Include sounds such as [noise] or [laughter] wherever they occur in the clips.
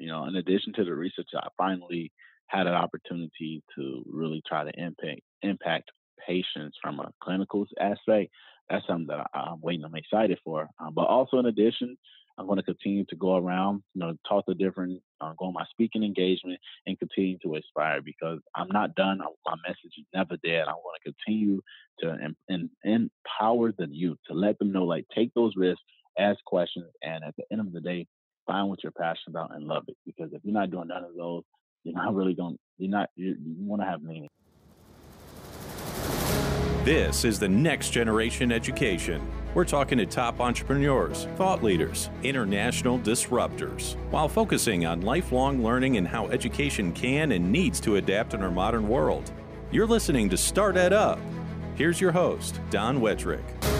You know, in addition to the research, I finally had an opportunity to really try to impact impact patients from a clinical aspect. That's something that I, am waiting. I'm excited for. Um, but also, in addition, I'm going to continue to go around, you know, talk to different, uh, go on my speaking engagement, and continue to inspire because I'm not done. My message is never dead. I want to continue to em- em- empower the youth to let them know, like, take those risks, ask questions, and at the end of the day, find what you're passionate about and love it. Because if you're not doing none of those, you're not really going. You're not. You, you want to have meaning. This is the next generation education. We're talking to top entrepreneurs, thought leaders, international disruptors, while focusing on lifelong learning and how education can and needs to adapt in our modern world. You're listening to Start Ed Up. Here's your host, Don Wettrick.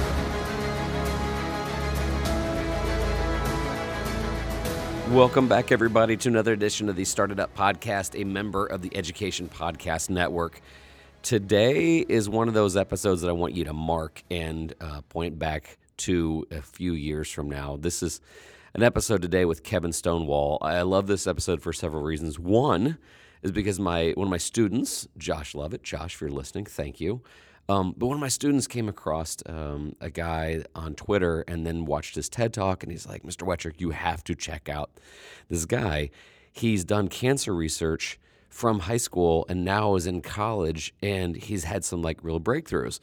Welcome back, everybody, to another edition of the Start Ed Up Podcast, a member of the Education Podcast Network. Today is one of those episodes that I want you to mark and uh, point back to a few years from now. This is an episode today with Kevin Stonewall. I love this episode for several reasons. One is because my one of my students, Josh Lovett, Josh, if you're listening, thank you. Um, but one of my students came across um, a guy on Twitter and then watched his TED talk, and he's like, "Mr. Wettrick, you have to check out this guy. He's done cancer research from high school and now is in college, and he's had some like real breakthroughs."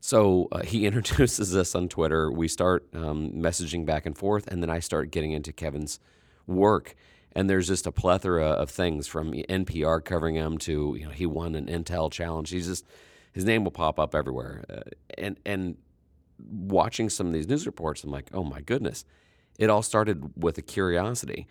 So uh, he [laughs] introduces us on Twitter. We start um, messaging back and forth, and then I start getting into Kevin's work. And there's just a plethora of things from NPR covering him to you know he won an Intel challenge. He's just his name will pop up everywhere. Uh, and and watching some of these news reports, I'm like, oh my goodness, it all started with a curiosity.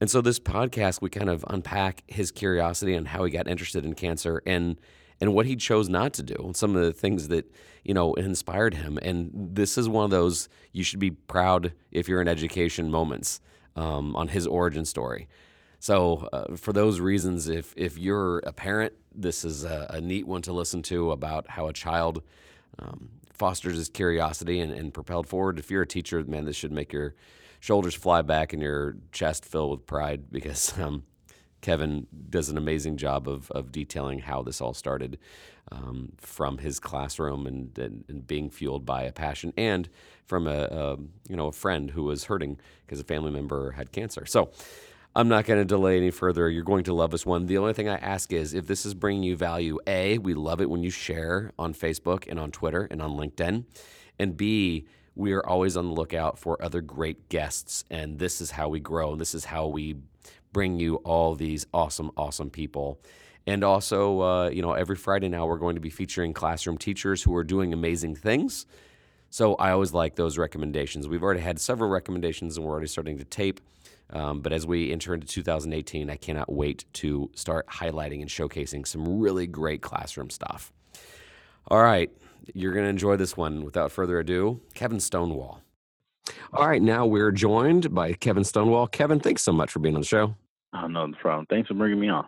And so this podcast, we kind of unpack his curiosity and how he got interested in cancer and and what he chose not to do, and some of the things that you know inspired him. And this is one of those you should be proud if you're in education moments um, on his origin story. So uh, for those reasons, if if you're a parent, this is a, a neat one to listen to about how a child um, fosters his curiosity and, and, propelled forward. If you're a teacher, man, this should make your shoulders fly back and your chest fill with pride [laughs] because um, Kevin does an amazing job of of detailing how this all started um, from his classroom and, and, and being fueled by a passion and from a, a you know a friend who was hurting because a family member had cancer. So. I'm not going to delay any further. You're going to love this one. The only thing I ask is if this is bringing you value, A, we love it when you share on Facebook and on Twitter and on LinkedIn. And B, we are always on the lookout for other great guests. And this is how we grow. And this is how we bring you all these awesome, awesome people. And also, uh, you know, every Friday now we're going to be featuring classroom teachers who are doing amazing things. So I always like those recommendations. We've already had several recommendations and we're already starting to tape. Um, but as we enter into 2018, I cannot wait to start highlighting and showcasing some really great classroom stuff. All right, you're going to enjoy this one. Without further ado, Kevin Stonewall. All right, now we're joined by Kevin Stonewall. Kevin, thanks so much for being on the show. Oh, no problem. Thanks for bringing me on.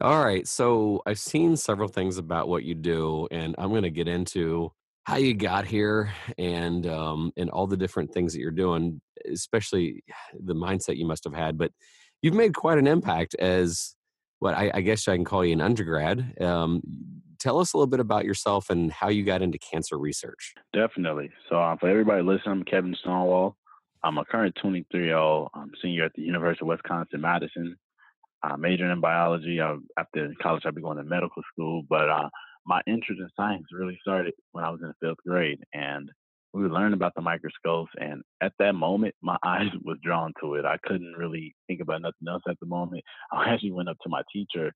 All right, so I've seen several things about what you do, and I'm going to get into how you got here and um, and all the different things that you're doing, especially the mindset you must have had. But you've made quite an impact as what I, I guess I can call you an undergrad. Um, tell us a little bit about yourself and how you got into cancer research. Definitely. So uh, for everybody listening, I'm Kevin Stonewall. I'm a current 23 year old senior at the University of Wisconsin Madison. I majored in biology. I, after college, I'll be going to medical school, but uh, my interest in science really started when I was in the fifth grade, and we would learn about the microscopes. And at that moment, my [laughs] eyes was drawn to it. I couldn't really think about nothing else at the moment. I actually went up to my teacher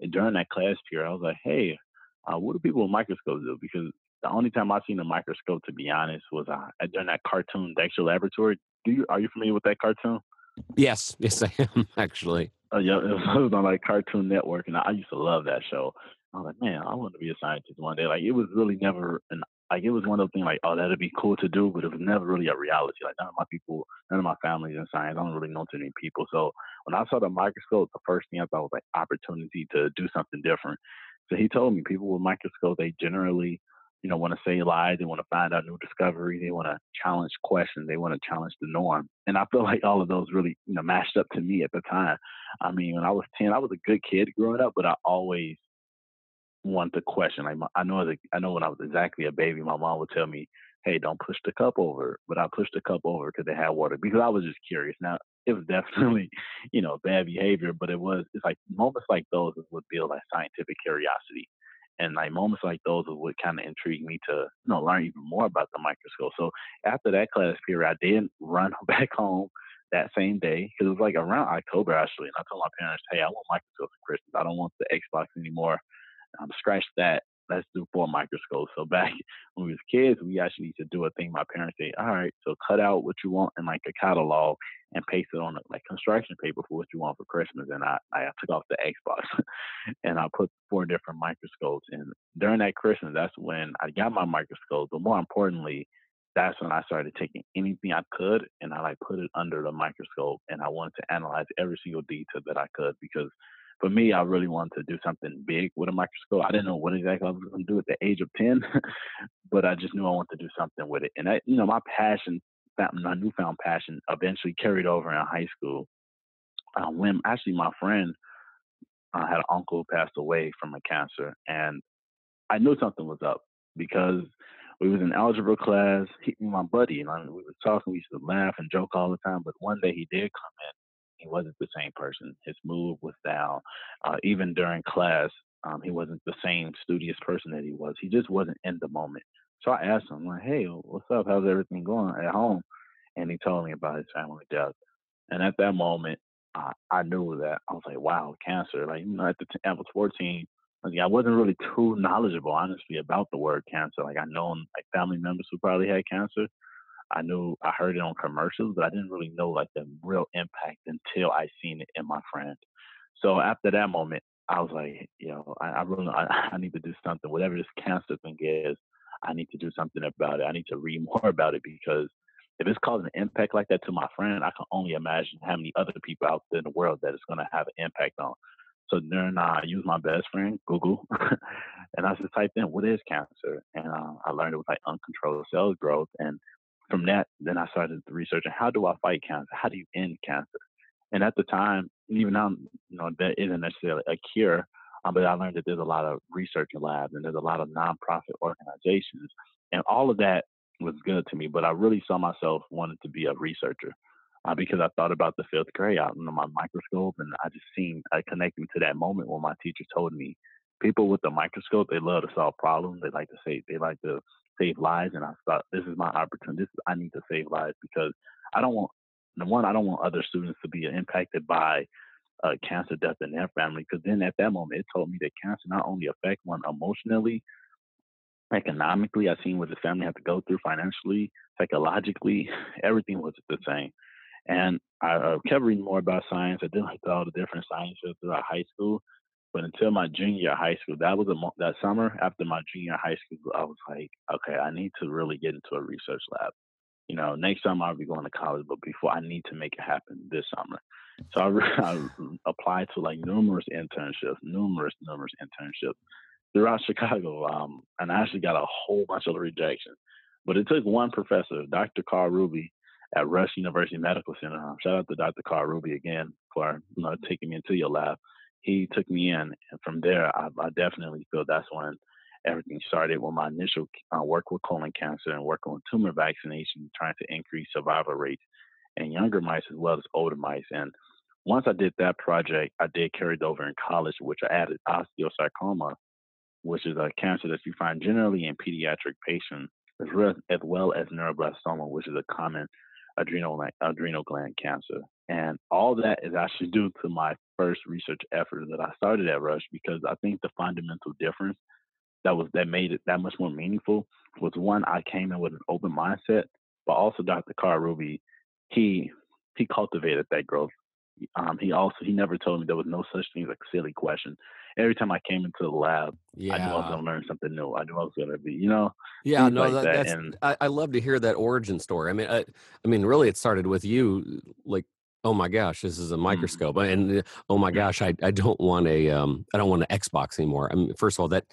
and during that class period. I was like, "Hey, uh, what do people with microscopes do?" Because the only time I've seen a microscope, to be honest, was uh, during that cartoon Dexter Laboratory. Do you are you familiar with that cartoon? Yes, [laughs] yes, I am actually. Uh, yeah, [laughs] it was on like Cartoon Network, and I used to love that show. I was like, man, I want to be a scientist one day. Like it was really never an like it was one of those things like, oh, that'd be cool to do, but it was never really a reality. Like none of my people, none of my family's in science. I don't really know too many people. So when I saw the microscope, the first thing I thought was like opportunity to do something different. So he told me people with microscopes, they generally, you know, want to say lies. They want to find out new discovery. They want to challenge questions. They want to challenge the norm. And I feel [laughs] like all of those really, you know, matched up to me at the time. I mean, when I was 10, I was a good kid growing up, but I always wanted to question. Like, I know, as a, I know when I was exactly a baby, my mom would tell me, hey, don't push the cup over. But I pushed the cup over because they had water because I was just curious. Now, it was [laughs] definitely, you know, bad behavior, but it was, it's like moments like those is what build like scientific curiosity. And like moments like those is what kind of intrigued me to, you know, learn even more about the microscope. So after that class period, I did [laughs] run [laughs] back home that same day because it was like around October actually. And I told my parents, hey, I want microscopes for Christmas. I don't want the Xbox anymore. Um, scratch that let's do four microscopes. So back [laughs] when we was kids, we actually used to do a thing. My parents say, all right, so cut out what you want in like a catalog and paste it on like construction paper for what you want for Christmas. And I, I took off the Xbox [laughs] and I put four different microscopes. And during that Christmas, that's when I got my microscope. But more importantly, that's when I started taking anything I could and I like put it under the microscope and I wanted to analyze every single detail that I could because for me, I really wanted to do something big with a microscope. I didn't know what exactly I was going to do at the age of 10, [laughs] but I just knew I wanted to do something with it. And I, you know, my passion, my newfound passion eventually carried over in high school. Uh, when actually my friend uh, had an uncle passed away from a cancer and I knew something was up because we was in algebra class. He, my buddy, and I, we were talking. We used to laugh and joke all the time. But one day he did come in he wasn't the same person. His mood was down. Uh, even during class, um, he wasn't the same studious person that he was. He just wasn't in the moment. So I asked him, like, "Hey, what's up? How's everything going at home?" And he told me about his family death. And at that moment, uh, I knew that I was like, "Wow, cancer!" Like, you know, at the t- I was 14. Like, I wasn't really too knowledgeable, honestly, about the word cancer. Like, I know like family members who probably had cancer, I knew I heard it on commercials, but I didn't really know like the real impact until I seen it in my friend. So after that moment, I was like, you know, I, I really I, [laughs] I need to do something. Whatever this cancer thing is, I need to do something about it. I need to read more [laughs] about it because if it's causing an impact like that to my friend, I can only imagine how many other people out there in the world that it's going to have an impact on. So then I used my best friend, Google, [laughs] and I just typed in, what is cancer? And uh, I learned it was like uncontrolled cell growth. And from that, then I started researching how do I fight cancer? How do you end cancer? And at the time, even now, you know, there isn't necessarily a cure, um, but I learned that there's a lot of research labs and there's a lot of nonprofit organizations, and all of that was good to me. But I really saw myself wanting to be a researcher uh, because I thought about the fifth grade out in my microscope, and I just seen I connected to that moment when my teacher told me people with the microscope they love to solve problems. They like to say they like to save lives, and I thought this is my opportunity. This is, I need to save lives because I don't want the one I don't want other students to be impacted by uh, cancer death in their family. Because then at that moment, it told me that cancer not only affect one emotionally, economically. I seen what the family had to go through financially, psychologically. [laughs] Everything was the same. And I uh, kept reading more about science. I did like all the different sciences throughout high school. But until my junior high school, that was a that summer after my junior high school, I was like, okay, I need to really get into a research lab. You know, next time I'll be going to college, but before I need to make it happen this summer. So I, [laughs] I applied to like numerous internships, numerous, numerous internships throughout [laughs] Chicago, um, and I actually got a whole bunch of rejections. But it took one professor, Dr. Carl Ruby, at Rush University Medical Center. Um, shout out to Dr. Carl Ruby again for you know taking me into your lab he took me in, and from there, I, I definitely feel that's when everything started with my initial uh, work with colon cancer and working on tumor vaccination, trying to increase survival rates in younger mice as well as older mice. And once I did that project, I did carry it over in college, which I added osteosarcoma, which is a cancer that you find generally in pediatric patients, as well as, well as neuroblastoma, which is a common adrenal adrenal gland cancer. And all that is actually due to my first research effort that I started at Rush because I think the fundamental difference that was that made it that much more meaningful was one I came in with an open mindset, but also Dr. Carl Ruby, he he cultivated that growth. Um, he also he never told me there was no such thing as a silly question. Every time I came into the lab, yeah. I knew I was going to learn something new. I knew I was going to be, you know. Yeah, no, like that, that. that's. And, I, I, love to hear that origin story. I mean, I, I mean, really, it started with you, like oh my gosh, this is a mm-hmm. microscope, and oh my gosh, I, I don't want a um, I don't want an Xbox anymore. I mean, first of all, that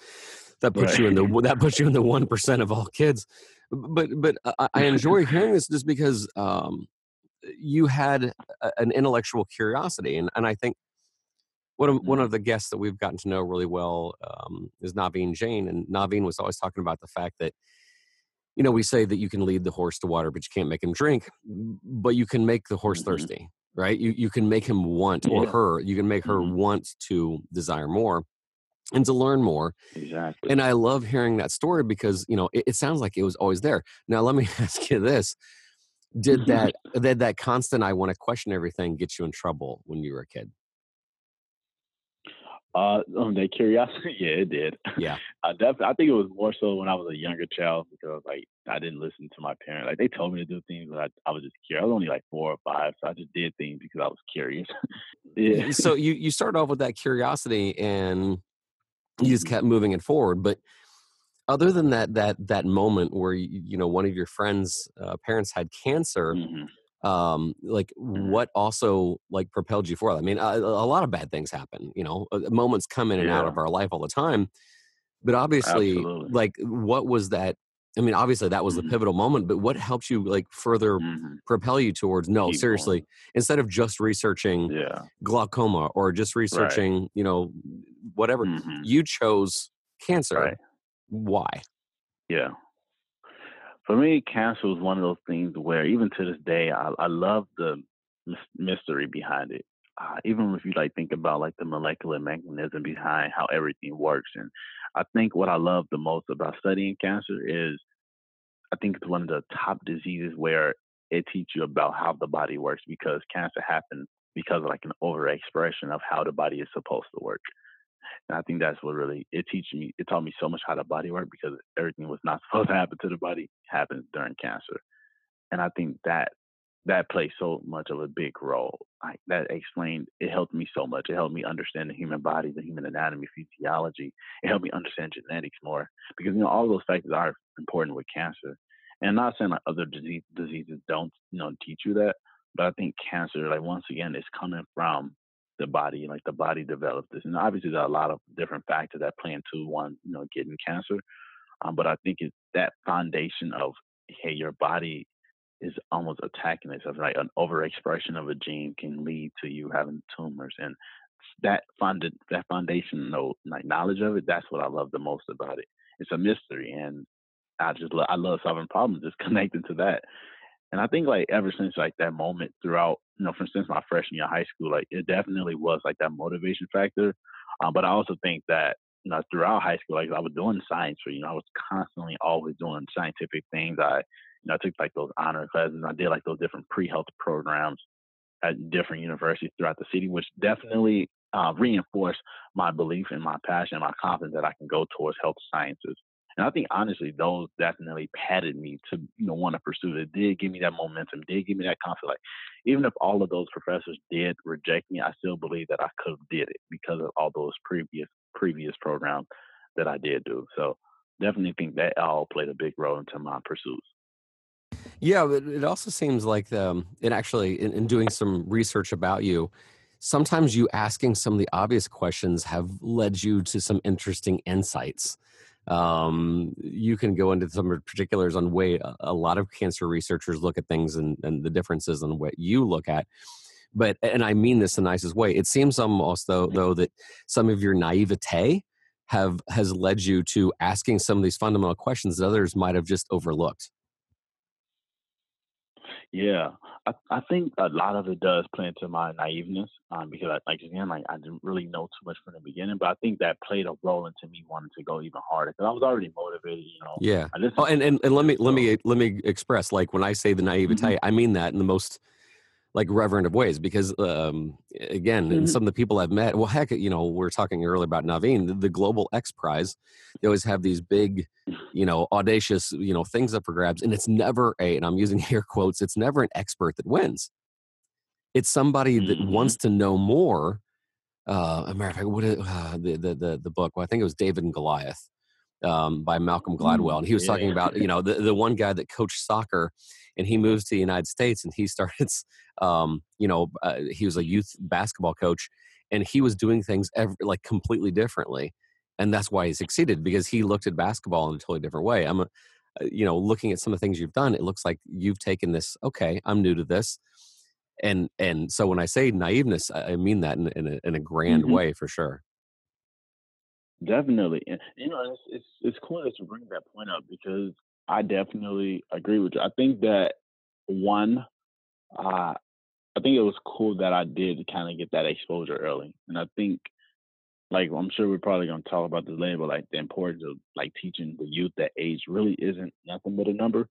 that puts right. you in the [laughs] that puts you in the one percent of all kids. But but I, I [laughs] enjoy hearing this just because um, you had a, an intellectual curiosity, and and I think one of, one mm-hmm. of the guests that we've gotten to know really well um, is Naveen Jain, and Naveen was always talking about the fact that you know we say that you can lead the horse to water, but you can't make him drink, but you can make the horse mm-hmm. thirsty, right? You you can make him want or her, you can make her mm-hmm. want to desire more and to learn more. Exactly. And I love hearing that story because you know it, it sounds like it was always there. Now let me [laughs] ask you this: Did that did that constant "I want to question everything" get you in trouble when you were a kid? Uh, um, that curiosity, [laughs] yeah, it did. Yeah, I definitely. I think it was more so when I was a younger child because like I didn't listen to my parents. Like they told me to do things, but I, I was just curious. I was only like four or five, so I just did things because I was curious. [laughs] yeah. So you you started off with that curiosity, and you just mm-hmm. kept moving it forward. But other than that, that that moment where you, you know one of your friends' uh, parents had cancer. Mm-hmm um like mm-hmm. what also like propelled you forward i mean a, a, lot of bad things happen you know uh, moments come in and yeah. out of our life all the time but obviously Absolutely. like what was that i mean obviously that was mm-hmm. the pivotal moment but what helped you like further mm-hmm. propel you towards no Keep seriously going. instead of just researching yeah. glaucoma or just researching right. you know whatever mm-hmm. you chose cancer right. why yeah for me, cancer was one of those things where even to this day, I, I love the mystery behind it. Uh, even if you like think about like the molecular mechanism behind how everything works, and I think what I love the most about studying cancer is, I think it's one of the top diseases where it teaches you about how the body works because cancer happens because of like an overexpression of how the body is supposed to work. And I think that's what really it teaches me. It taught me so much how the body works because everything was not [laughs] supposed to happen to the body happens during cancer. And I think that that plays so much of a big role. Like that explained, it helped me so much. It helped me understand the human body, the human anatomy, physiology. It helped me understand genetics more because you know all those factors are important with cancer. And I'm not saying like other disease, diseases don't you know teach you that, but I think cancer, like once again, is coming from the body, like the body develops this. And obviously, there are a lot of different factors that play into one, you know, getting cancer. Um, but I think it's that foundation of, hey, your body is almost attacking itself. Like an overexpression of a gene can lead to you having tumors, and that funded that foundational like knowledge of it. That's what I love the most about it. It's a mystery, and I just I love solving problems. Just [laughs] connecting to that, and I think like ever since like that moment throughout, you know, for instance, my freshman year of high school, like it definitely was like that motivation factor. Um, but I also think that you know throughout high school, like I was doing science, for you know, I was constantly always doing scientific things. I you know I took like those honor classes. I did like those different pre-health programs at different universities throughout the city, which definitely uh, reinforced my belief and my passion, and my confidence that I can go towards health sciences. And I think honestly, those definitely padded me to you know want to pursue it. Did give me that momentum. Did give me that confidence. Like even if all of those professors did reject me, I still believe that I could have did it because of all those previous previous programs that I did do. So definitely think that all played a big role into my pursuits. Yeah, but it also seems like um, and actually in, in doing some research about you, sometimes you asking some of the obvious questions have led you to some interesting insights um, you can go into some particulars on way a lot of cancer researchers look at things and, and the differences in what you look at. But and i mean this in the nicest way it seems almost though though that some of your naivete have has led you to asking some of these fundamental questions that others might have just overlooked yeah, I, I think a lot of it does play into my naiveness um, because, I, like again, like I didn't really know too much from the beginning, but I think that played a role into me wanting to go even harder because I was already motivated. You know. Yeah. Oh, and, and and let me let me let me express like when I say the naivete, mm-hmm. I mean that in the most like reverent of ways because um, again mm-hmm. and some of the people i've met well heck you know we are talking earlier about naveen the, the, global x prize they always have these big you know audacious you know things up for grabs and it's never a and i'm using [laughs] air quotes it's never an expert that wins it's somebody that mm-hmm. wants to know more uh america what uh, [sighs] the, the the the book well i think it was david and goliath um, by Malcolm Gladwell, and he was yeah. talking about you know the, the one guy that coached soccer, and he moves to the United States, and he [laughs] starts um, you know uh, he was a youth basketball coach, and he was doing things every, like completely differently, and that's why he succeeded because he looked at basketball in a totally different way. I'm, a, uh, you know, looking at some of the things you've done, it looks like you've taken this. Okay, I'm new to this, and and so when I say naiveness, I mean that in, in, a, in a grand mm-hmm. way for sure. Definitely, and you know, it's, it's it's cool that you bring that point up because I definitely agree with you. I think that one, uh, I think it was cool that I did kind of get that exposure early, and I think, like I'm sure we're probably gonna talk about this later, but like the importance of like teaching the youth that age really isn't nothing but a number.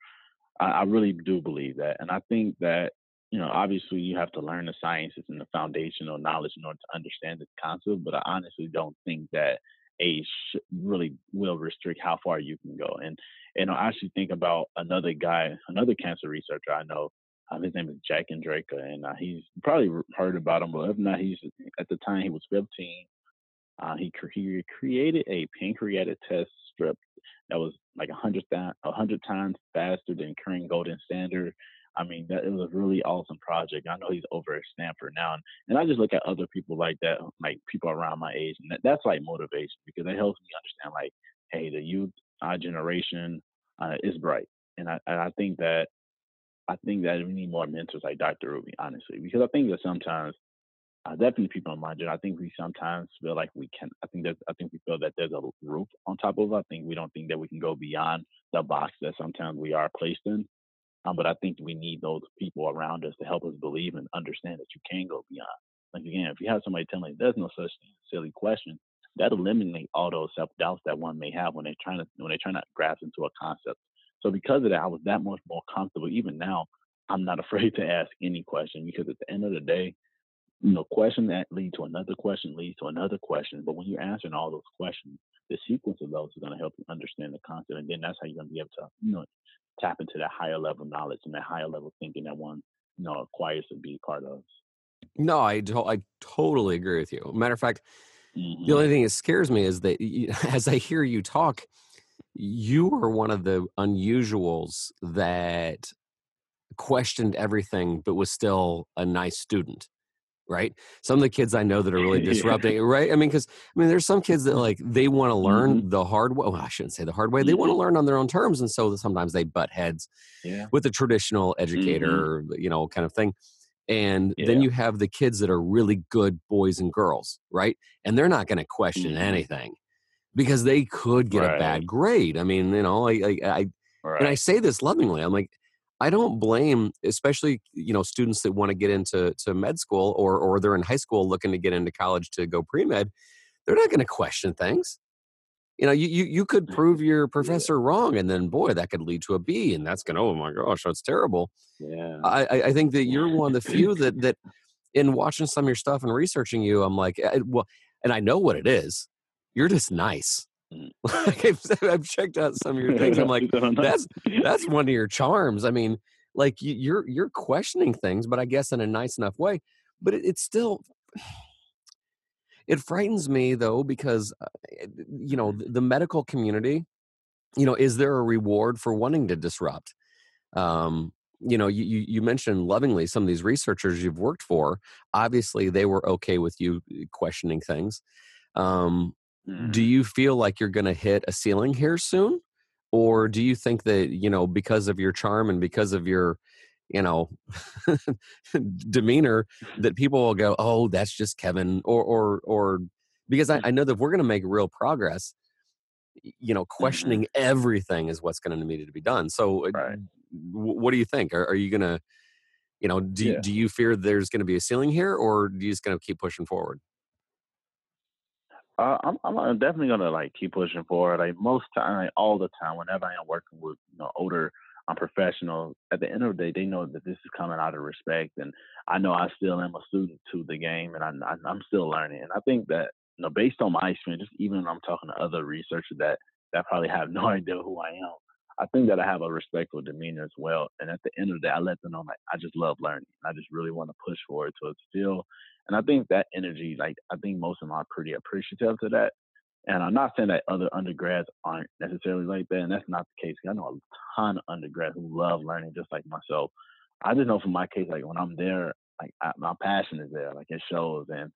I, I really do believe that, and I think that you know obviously you have to learn the sciences and the foundational knowledge in order to understand this concept, but I honestly don't think that age really will restrict how far you can go. And and I actually think about another guy, another cancer researcher I know. Um, his name is Jack Andraka, and uh, he's probably heard about him, but if not, he's at the time he was 15. Uh, he, he created a pancreatic test strip that was like a hundred a hundred times faster than current golden standard. I mean, that it was a really awesome project. I know he's over at Stanford now, and, and I just look at other people like that, like people around my age, and that, that's like motivation because it helps me understand, like, hey, the youth, our generation, uh, is bright, and I and I think that I think that we need more mentors like Dr. Ruby, honestly, because I think that sometimes, uh, definitely people in my generation, I think we sometimes feel like we can. I think that I think we feel that there's a roof on top of. It. I think we don't think that we can go beyond the box that sometimes we are placed in. Um, but I think we need those people around us to help us believe and understand that you can go beyond. Like again, if you have somebody telling you there's no such thing silly question, that eliminates all those self doubts that one may have when they're trying to when they're trying to grasp into a concept. So because of that, I was that much more comfortable. Even now, I'm not [laughs] afraid to ask any question because at the end of the day, you know, question that leads to another question leads to another question. But when you're answering all those questions, the sequence of those is going to help you understand the concept, and then that's how you're going to be able to, you know, tap into that higher level knowledge and that higher level thinking that one you know acquires to be part of. No, I to- I totally agree with you. Matter of fact, mm-hmm. the only thing that scares me is that you, [laughs] as I hear you talk, you are one of the unusuals that questioned everything but was still a nice student right? Some of the kids I know that are really [laughs] disrupting, yeah. right? I mean, because I mean, there's some kids that like they want to learn mm-hmm. the hard way. Well, I shouldn't say the hard way. They mm-hmm. want to learn on their own terms, and so sometimes they butt heads yeah. with the traditional mm-hmm. educator, mm-hmm. you know, kind of thing. And yeah. then you have the kids that are really good boys and girls, right? And they're not going to question mm-hmm. anything because they could get right. a bad grade. I mean, you know, I, I, I right. and I say this lovingly. I'm like, I don't blame, especially you know students that want to get into to med school or or they're in high school looking to get into college to go pre med. They're not going to question things. You know, you, you you could prove your professor yeah. wrong, and then boy, that could lead to a B, and that's going to oh my gosh, that's terrible. Yeah, I I think that you're one of the [laughs] few that that in watching some of your stuff and researching you, I'm like, eh, well, and I know what it is. You're just nice. [laughs] Like I've, I've, checked out some of your things. I'm [laughs] like, that's that's one of your charms. I mean, like you're you're questioning things, but I guess in a nice enough way. But it, it's still [sighs] it frightens me though because uh, you know the, the, medical community. You know, is there a reward for wanting to disrupt? Um, you know, you you mentioned lovingly some of these researchers you've worked for. Obviously, they were okay with you uh, questioning things. Um, Mm-hmm. Do you feel like you're going to hit a ceiling here soon? Or do you think that, you know, because of your charm and because of your, you know, [laughs] demeanor, that people will go, oh, that's just Kevin? Or, or, or, because I, I know that we're going to make real progress, you know, mm-hmm. questioning mm-hmm. everything is what's going to need to be done. So, uh, right. what do you think? Are, are you going to, you know, do, yeah. do you fear there's going to be a ceiling here or are you just going to keep pushing forward? Uh, I'm, I'm definitely gonna like keep pushing forward. Like most time, like, all the time, whenever I am working with you know older um, professionals, at the end of the day, they know that this is coming out of respect, and I know I still am a student to the game, and I, I, I'm still learning. And I think that you know, based on my experience, just even when I'm talking to other researchers that that probably have [laughs] no idea who I am, I think that I have a respectful demeanor as well. And at the end of the day, I let them know like I just love learning. I just really want to push forward. So it's still and I think that energy, like I think most of them are pretty appreciative to that. And I'm not saying that other undergrads aren't necessarily like that, and that's not the case. I know a ton of undergrads who love learning just like myself. I just know from my case, like when I'm there, like I, my passion is there, like it shows, and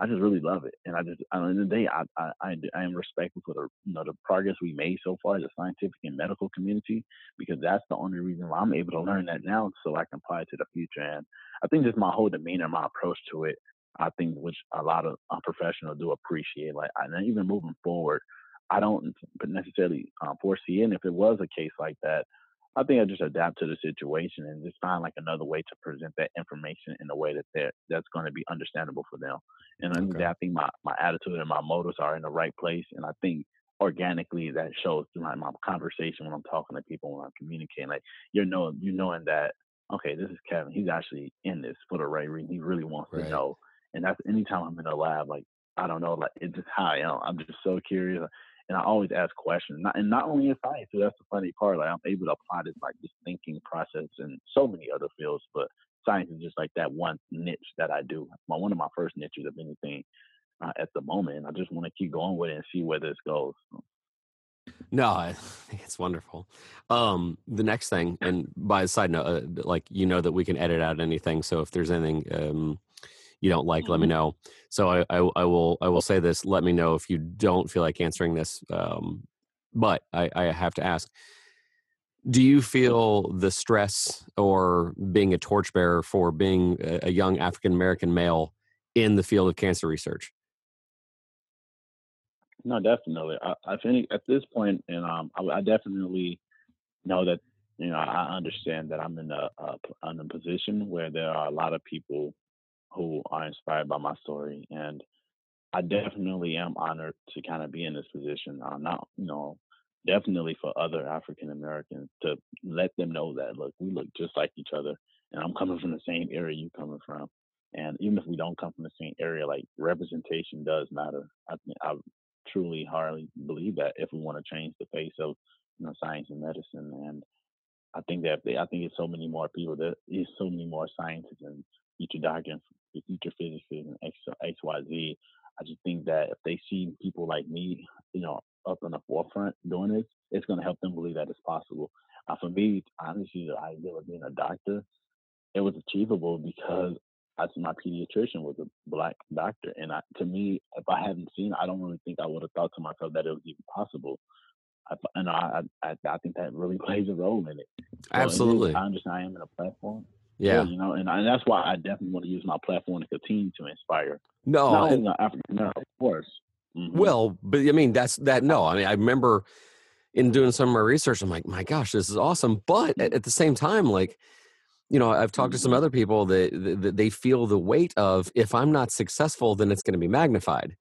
I just really love it, and I just at the end of the day, I I, I, am respectful for the you know the progress we made so far as a scientific and medical community because that's the only reason why I'm able to learn that now, so I can apply it to the future. And I think just my whole demeanor, my approach to it, I think which a lot of uh, professionals do appreciate. Like, and even moving forward, I don't but necessarily um, foresee, and if it was a case like that, I think I just adapt to the situation and just find like another way to present that information in a way that that that's going to be understandable for them. And okay. I think my my attitude and my motives are in the right place, and I think organically that shows through my, my conversation when I'm talking to people when I'm communicating. Like you're knowing you knowing that okay, this is Kevin. He's actually in this for the right reason. He really wants right. to know. And that's anytime I'm in a lab, like I don't know, like it's just how I am. I'm just so curious and I always ask questions. Not, and not only in science, that's the funny part. Like I'm able to apply this like this thinking process in so many other fields, but science is just like that one niche that I do. My one of my first niches of anything uh, at the moment. I just want to keep going with it and see where this goes. No, [laughs] I think it's wonderful. Um, the next thing, and by a side note, uh, like you know that we can edit out anything. So if there's anything um, you don't like, let me mm-hmm. know. So I, I, I, will I will say this. Let me know if you don't feel like answering this. Um, but I, I have to ask: Do you feel the stress or being a torchbearer for being a, young African American male in the field of cancer research? No, definitely. I, I think at this point, and um, I, I definitely know that you know I understand that I'm in a, a, in a position where there are a lot of people who are inspired by my story. And I definitely am honored to kind of be in this position. Uh, not, you know, definitely for other African Americans to let them know that, look, we look just like each other. And I'm coming from the same area you're coming from. And even if we don't come from the same area, like representation does matter. I, I truly hardly believe that if we want to change the face of you know science and medicine. And I think that they, I think it's so many more people. There is so many more scientists and future doctors future physicists and X, X, Y, Z. I just think that if they see people like me, you know, up in the forefront doing this, it's going to help them believe that it's possible. Uh, for me, honestly, the idea of being a doctor, it was achievable because I, my pediatrician was a black doctor, and I, to me, if I hadn't seen, I don't really think I would have thought to myself that it was even possible. I, and I, I, I think that really [laughs] plays a role in it. So Absolutely, I understand I am in a platform, yeah. you know, and, and that's why I definitely want to use my platform to continue to inspire. No, not only African American, of course. Mm-hmm. Well, but I mean, that's that. No, I mean, I remember in doing some of my research, I'm like, my gosh, this is awesome. But at, at the same time, like, you know, I've talked to some mm-hmm. other people that, that they feel the weight of if I'm not successful, then it's going to be magnified.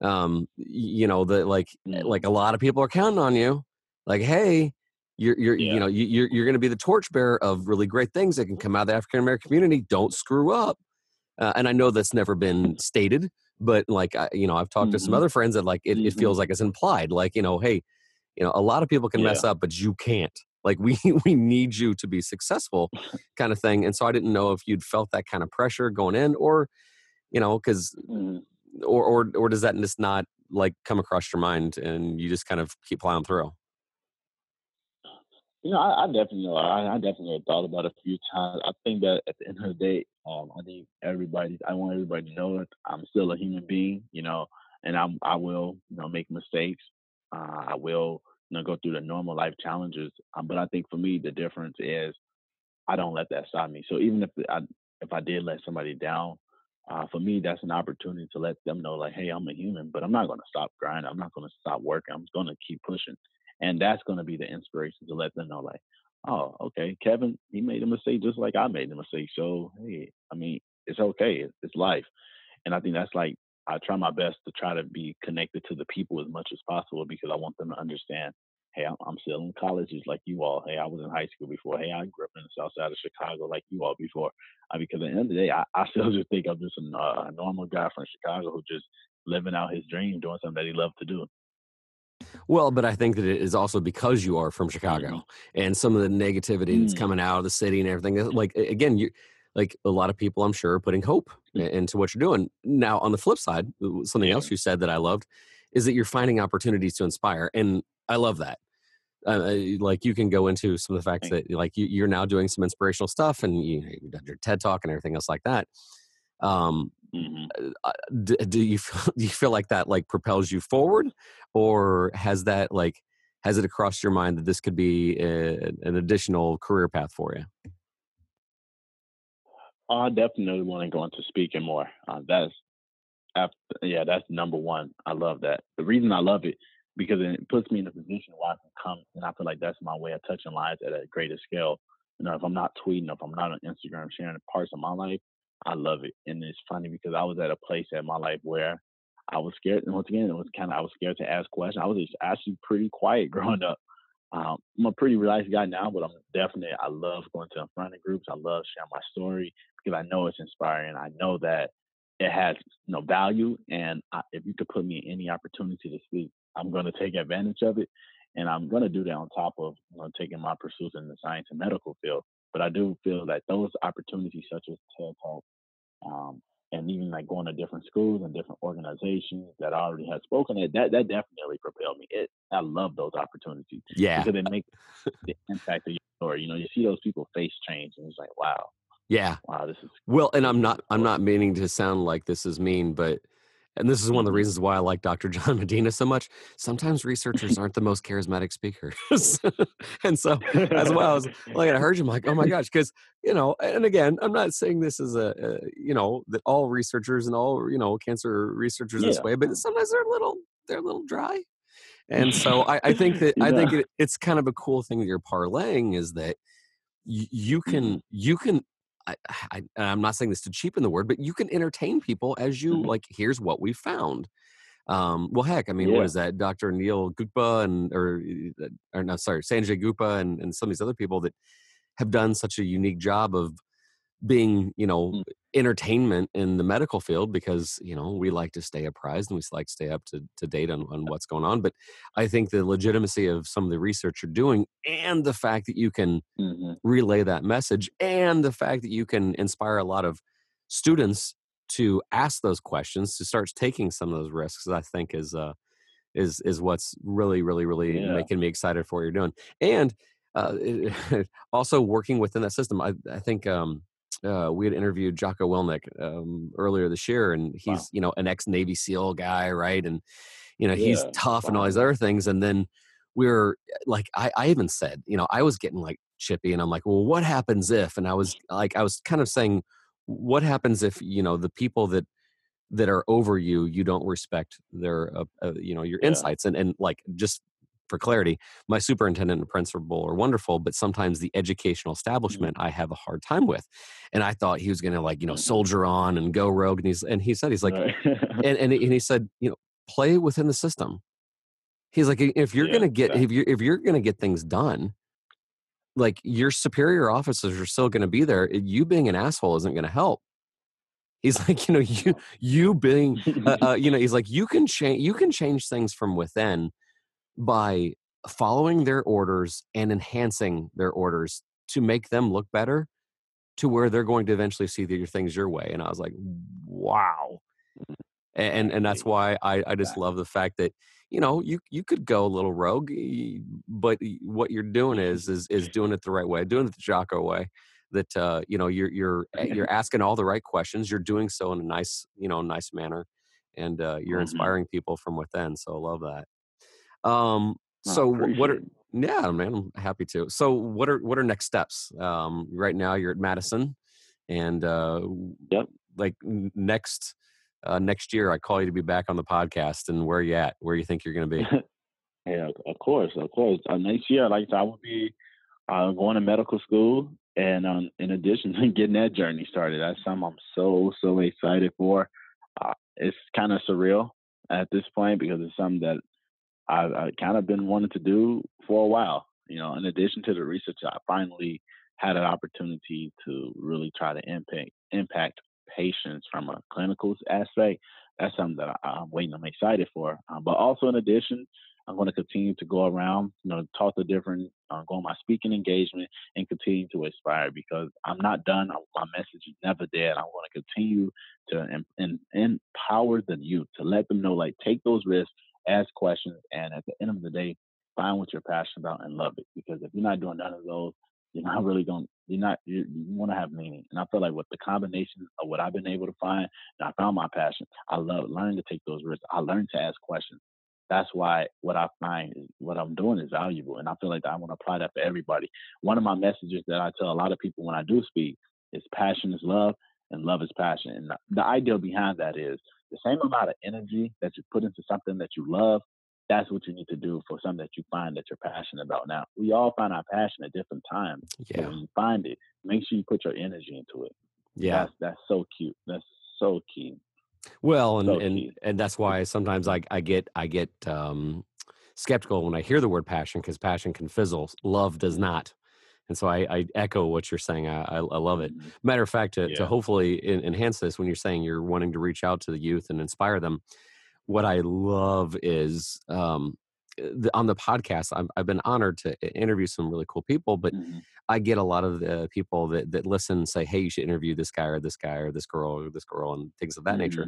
Um, you know, that like, mm. like a lot of people are counting on you. Like, hey, you're, you're yeah. you know, you, you're, you're going to be the torchbearer of really great things that can come out of the African American community. Don't screw up. Uh, and I know that's never been stated, but like, I, you know, I've talked mm-hmm. to some mm-hmm. other friends that like it, mm-hmm. it, feels like it's implied. Like, you know, hey, you know, a lot of people can yeah. mess up, but you can't. Like, we [laughs] we need you to be successful, kind of thing. And so I didn't know if you'd felt that kind of pressure going in, or you know, because, mm-hmm. or or or does that just not like come across your mind, and you just kind of keep plowing through? You know, I, I definitely. I, I definitely thought about it a few times. I think that at the end of the day, um, I think everybody. I want everybody to know that I'm still a human being. You know, and I'm I will you know make mistakes. Uh, I will you know go through the normal life challenges. Um, but I think for me the difference is I don't let that stop me. So even if I if I did let somebody down, uh, for me that's an opportunity to let them know like, hey, I'm a human, but I'm not going to stop grinding. I'm not going to stop working. I'm going to keep pushing. And that's going to be the inspiration to let them know, like, oh, okay, Kevin, he made a mistake just like I made a mistake. So, hey, I mean, it's okay. It's life. And I think that's like, I try my best to try to be connected to the people as much as possible because I want them to understand, hey, I'm still in college just like you all. Hey, I was in high school before. Hey, I grew up in the south side of Chicago like you all before. Uh, because at the end of the day, I, I [laughs] still just think I'm just a, uh, normal guy from Chicago who just living out his dream, doing something that he loved to do. Well, but I think that it is also because you are from Chicago mm-hmm. and some of the negativity that's mm. coming out of the city and everything. Like again, you like a lot of people, I'm sure, are putting hope mm. into what you're doing. Now, on the flip side, something else you said that I loved is that you're finding opportunities to inspire, and I love that. Uh, like you can go into some of the facts that like you, are now doing some inspirational stuff, and you, have done your TED talk and everything else like that. Um, mm-hmm. do, do, you feel, [laughs] do you feel like that like propels you forward, or has that like has it crossed your mind that this could be a, an additional career path for you? I definitely want to go into speaking more. Uh, that's yeah, that's number one. I love that. The reason I love it because it puts me in a position where I can come, and I feel like that's my way of touching lives at a greater scale. You know, if I'm not tweeting, if I'm not on Instagram sharing parts of my life, I love it. And it's funny because I was at a place in my life where I was scared. And once again, it was kind of I was scared to ask questions. I was actually pretty quiet [laughs] growing up. Um, I'm a pretty relaxed guy now, but I'm definitely I love going to front of groups. I love sharing my story because I know it's inspiring. I know that it has you know value, and I, if you could put me in any opportunity to speak, I'm going to take advantage of it, and I'm going to do that on top of you know taking my pursuits in the science and medical field. But I do feel that those opportunities, such as TED Talk, um, and even like going to different schools and different organizations that I already had spoken at, that that definitely propelled me. It, I love those opportunities. Yeah, because they make the impact of your story. You know, you see those people face change, and it's like, wow, yeah. Wow, this is well, and I'm not I'm not meaning to sound like this is mean, but and this is one of the mm-hmm. reasons why I like Dr. [laughs] John Medina so much. Sometimes researchers aren't the most charismatic speakers, [laughs] and so as well as like I heard you, I'm like, oh my gosh, because you know, and again, I'm not saying this is a, a, you know that all researchers and all you know cancer researchers yeah. this way, but sometimes they're a little they're a little dry, and so I, I think that yeah. I think it, it's kind of a cool thing that you're parlaying is that you can mm-hmm. you can I, [sighs] I, am not saying this to cheapen the word, but you can entertain people as you mm-hmm. like. Here's what we found. Um, well, heck, I mean, yeah. what is that? Dr. Neil Gupta and or or no, sorry, Sanjay Gupta and and some of these other people that have done such a unique job of being you know mm. entertainment in the medical field because you know we like to stay apprised and we like to stay up to, to date on, on what's going on but i think the legitimacy of some of the research you're doing and the fact that you can mm-hmm. relay that message and the fact that you can inspire a lot of students to ask those questions to start taking some of those risks i think is uh is is what's really really really yeah. making me excited for what you're doing and uh, [laughs] also working within that system i, I think um uh, we had interviewed Jocko Willink um, earlier this year, and he's wow. you know an ex Navy SEAL guy, right? And you know yeah. he's tough wow. and all these other things. And then we are like, I, I even said, you know, I was getting like chippy, and I'm like, well, what happens if? And I was like, I was kind of saying, what happens if you know the people that that are over you you don't respect their uh, uh, you know your yeah. insights and and like just for clarity, my superintendent and principal are wonderful, but sometimes the educational mm-hmm. establishment I have a hard time with. And I thought he was going to like, you know, mm-hmm. soldier on and go rogue. And he's, and he said, he's like, right. and, and, and he said, you know, play within the system. He's like, if you're yeah, going to get, yeah. if you're, if you're going to get things done, like your superior officers are still going to be there. You being an asshole isn't going to help. He's [laughs] like, you know, you you being, uh, uh, you know, he's like, you can change, you can change things from within by following their orders and enhancing their orders to make them look better to where they're going to eventually see your things your way. And I was like, wow. And and that's why I, I just love the fact that you know you you could go a little rogue, but what you're doing is is is doing it the right way, doing it the Jocko way. That uh, you know you're you're you're [laughs] asking all the right questions. You're doing so in a nice you know nice manner, and uh, you're mm-hmm. inspiring people from within. So I love that. Um, so what are yeah, man, I'm happy to. So what are what are next steps? Um, right now you're at Madison, and uh, yep. like next uh, next year I call you to be back on the podcast. And where are you at? Where you think you're going to be? [laughs] yeah, of course, of course. Uh, next year, like I will be uh, going to medical school, and um, in addition to [laughs] getting that journey started, that's something I'm so so excited for. Uh, it's kind of surreal at this point because it's something that I've, I've kind of been wanting to do for a while. You know, in addition to the research, I finally had an opportunity to really try to impact impact patients from a clinical aspect. That's something that I, am waiting. I'm excited for. Um, but also, in addition, I'm going to continue to go around, you know, talk to different, uh, go on my speaking engagement, and continue to inspire because I'm not done. My message is never dead. I want to continue to em- em- empower the youth to let them know, like, take those risks, ask questions, and at the end of the day, find what you're passionate about and love it. Because if you're not doing none of those, you're not really going. You're not. You, you want to have meaning, and I feel like with the combination of what I've been able to find, and I found my passion. I love learning to take those risks. I learned to ask questions. That's why what I find is what I'm doing is valuable, and I feel like I want to apply that for everybody. One of my messages that I tell a lot of people when I do speak is passion is love, and love is passion. And the idea behind that is the same amount of energy that you put into something that you love that's what you need to do for something that you find that you're passionate about. Now, we all find our passion at different times. Yeah. when you find it, make sure you put your energy into it. Yeah. That's that's so cute. That's so key. Well, and So and key. and that's why sometimes I I get I get um, skeptical when I hear the word passion because passion can fizzle, love does not, and so I, I echo what you're saying. I I, I love it. Mhm. Matter of fact, to to hopefully en- enhance this, when you're saying you're wanting to reach out to the youth and inspire them, what I love is um, the, on the podcast. I've, I've been honored to interview some really cool people, but Mhm. I get a lot of the people that that listen and say, "Hey, you should interview this guy or this guy or this girl or this girl," and things of that nature.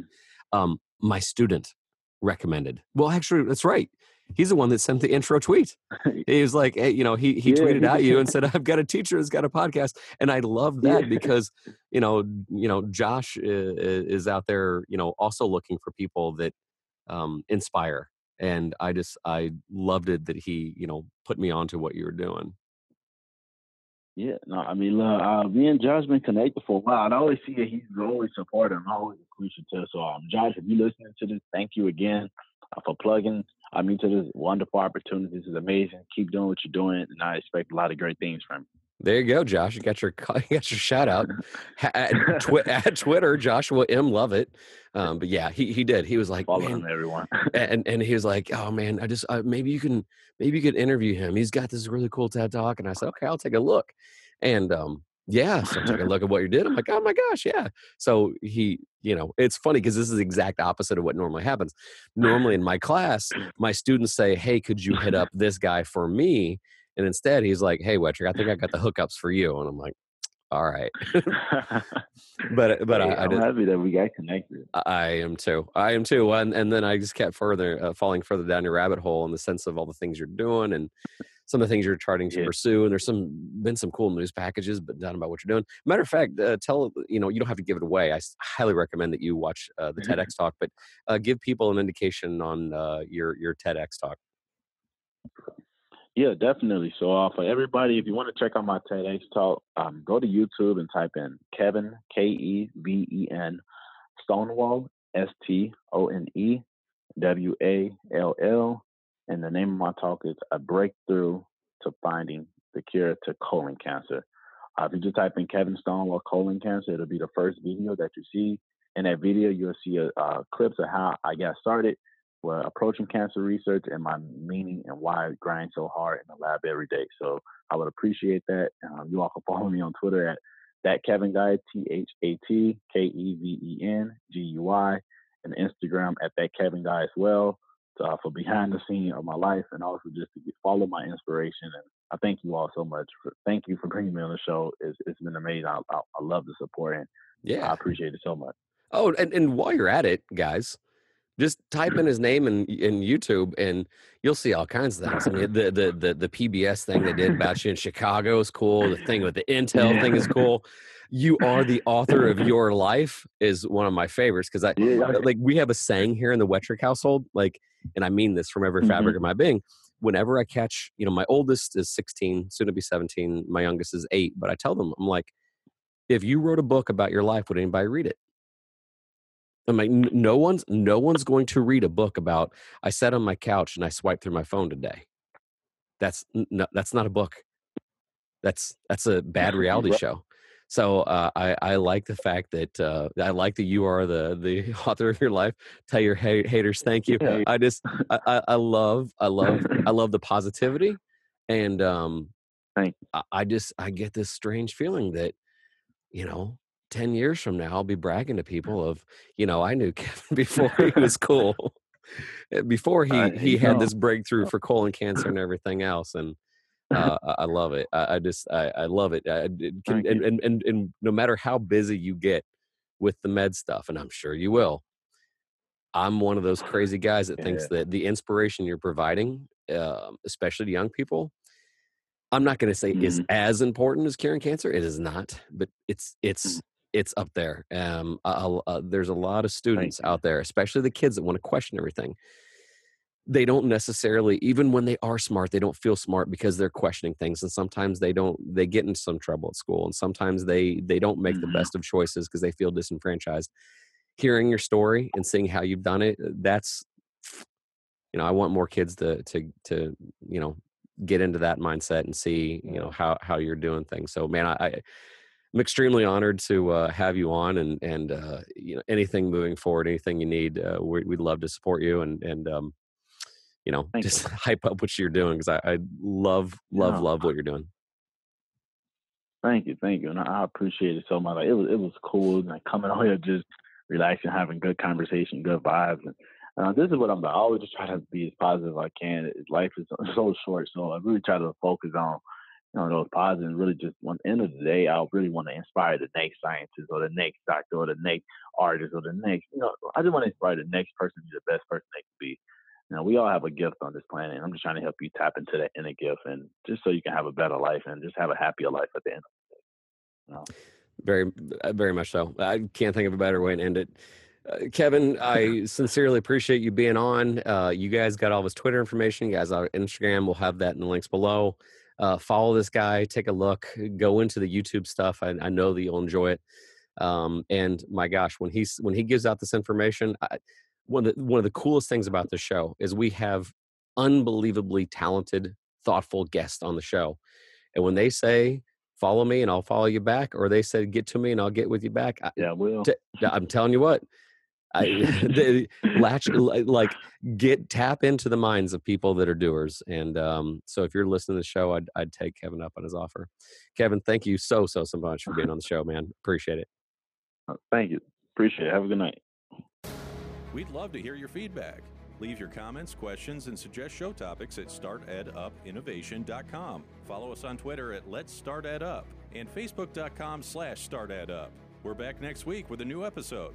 Mm-hmm. Um, my student recommended. Well, actually, that's right. He's the one that sent the intro tweet. [laughs] He was like, hey, you know, he he Yeah, tweeted at you and said, "I've got a teacher who's got a podcast," and I love [laughs] Yeah. that because you know, you know, Josh is, out there, you know, also looking for people that um, inspire. And I just I loved it that he you know put me onto what you were doing. Yeah, no, I mean, look, uh, me and Josh been connected for a while. and I always see that he's always supportive. I'm always appreciative. So, um, Josh, if you're listening to this, thank you again uh, for plugging I mean to this wonderful opportunity. This is amazing. Keep doing what you're doing, and I expect a lot of great things from you. There you go, Josh. You got your [laughs] you got your shout out [laughs] at, twi- at Twitter, Joshua M. Lovett. Um, but yeah, he he did. He was like, Follow him, everyone. and and he was like, "Oh man, I just uh, maybe you can maybe you could interview him. He's got this really cool TED talk." And I said, "Okay, I'll take a look." And um, yeah, so I took a look at what you did. I'm like, "Oh my gosh, yeah." So he, you know, it's funny because this is the exact opposite of what normally happens. Normally in my class, my students say, "Hey, could you hit up this guy for me?" And instead, he's like, "Hey, Wetrick, I think I got the hookups for you." And I'm like, "All right." [laughs] but but Hey, I, did, happy that we got connected. I am too. I am too. And and then I just kept further uh, falling further down your rabbit hole in the sense of all the things you're doing and some of the things you're charting to Yeah. pursue. And there's some been some cool news packages, but not about what you're doing. Matter of fact, uh, tell you know you don't have to give it away. I highly recommend that you watch uh, the Mhm. TEDx talk, but uh, give people an indication on uh, your your TEDx talk. Yeah, definitely. So, uh, for everybody, if you want to check out my TEDx talk, um, go to YouTube and type in Keven K E V E N Stonewall S T O N E W A L L, and the name of my talk is "A Breakthrough to Finding the Cure to Colon Cancer." Uh, if you just type in Keven Stone" Stonewall colon cancer, it'll be the first video that you see. In that video, you'll see a, uh, clips of how I got started were approaching cancer research and my meaning and why I grind so hard in the lab every day. So I would appreciate that. Um, you all can follow me on Twitter at that Keven Guy T H A T K E V E N G U Y and Instagram at that Keven Guy as well. Uh, for behind the scene of my life and also just to get, follow my inspiration and I thank you all so much for thank you for bringing me on the show. It's, it's been amazing. I, I, I love the support and yeah, I appreciate it so much. Oh, and, and while you're at it, guys, just type in his name in in YouTube, and you'll see all kinds of things. I mean, the the the, the PBS thing they did about you in Chicago is cool. The thing with the [laughs] Intel thing is cool. You are the author of [laughs] your life is one of my favorites because I Yeah. Uh, like we have a saying here in the Wetrick household, like, and I mean this from every fabric mm-hmm. of my being. Whenever I catch, you know, my oldest is 16, soon to be 17. My youngest is eight. But I tell them, I'm like, if you wrote a book about your life, would anybody read it? I'm like, no one's no one's going to read a book about. I sat on my couch and I swiped through my phone today. That's no, that's not a book. That's that's a bad [laughs] reality show. So uh, I I like the fact that uh, I like that you are the the [laughs] author of your life. Tell your ha- haters thank you. Yeah. I just I, I, love I love I [laughs] love the positivity, and um, Thank I, I just I get this strange feeling that you know 10 years from now i'll be bragging to people of you know i knew [laughs] keven before he was cool Uh, before he Uh, he had know. this breakthrough for colon cancer and everything else and uh, I love it. I, I just I, I love it. I, it can, and, and and and no matter how busy you get with the med stuff, and I'm sure you will. I'm one of those crazy guys that thinks that the inspiration you're providing, um, especially to young people, I'm not going to say is Mhm. as important as curing cancer. It is not, but it's it's Mhm. it's up there. Um, a- uh, there's a lot of students out there, especially the kids that want to question everything. They don't necessarily, even when they are smart, they don't feel smart because they're questioning things, and sometimes they don't. They get into some trouble at school, and sometimes they they don't make the Mhm. best of choices because they feel disenfranchised. Hearing your story and seeing how you've done it, that's you know, I want more kids to to to you know get into that mindset and see you know how how you're doing things. So man, I, I I'm extremely honored to uh, have you on and and uh, you know anything moving forward, anything you need, uh, we, we'd love to support you and and um, you know Thank you. just [laughs] hype up what you're doing because I, I love love love what you're doing. Thank you, thank you, and I appreciate it so much. Like it was, it was cool, like coming [laughs] on here, just relaxing, having good conversation, good vibes, and uh, this is what I'm about. I always just try to be as positive as I can. Life is [laughs] so- short, so I really try to focus on, you know, those positives. And really, just the end of the day, I really want to inspire the next scientist or the next doctor or the next artist or the next, you know, I just want to inspire the next person to be the best person they can be. Know, we all have a gift on this planet, and I'm just trying to help you tap into that inner gift, and just so you can have a better life and just have a happier life at the end. You know? Very, uh, very much so. I can't think of a better way to end it. Uh, Keven, I [laughs] sincerely appreciate you being on. Uh, you guys got all his Twitter information. You guys, on Instagram, we'll have that in the links below. Uh, follow this guy, take a look, go into the YouTube stuff. I, I know that you'll enjoy it. Um, and my gosh, when he's when he gives out this information, I, one of the, one of the coolest things about the show is we have unbelievably talented, thoughtful guests on the show. And when they say follow me and I'll follow you back, or they said get to me and I'll get with you back, I, Yeah, well, t- I'm telling you what, I [laughs] the latch [laughs] like get tap into the minds of people that are doers. And um, so if you're listening to the show, I'd I'd take Keven up on his offer. Keven, thank you so so so much for being on the show, man. Appreciate it. thank you. Appreciate it. Have a good night. We'd love to hear your feedback. Leave your comments, questions, and suggest show topics at startedupinnovation.com. Follow us on Twitter at Let's Start Ed Up and Facebook.com slash Start Ed Up. We're back next week with a new episode.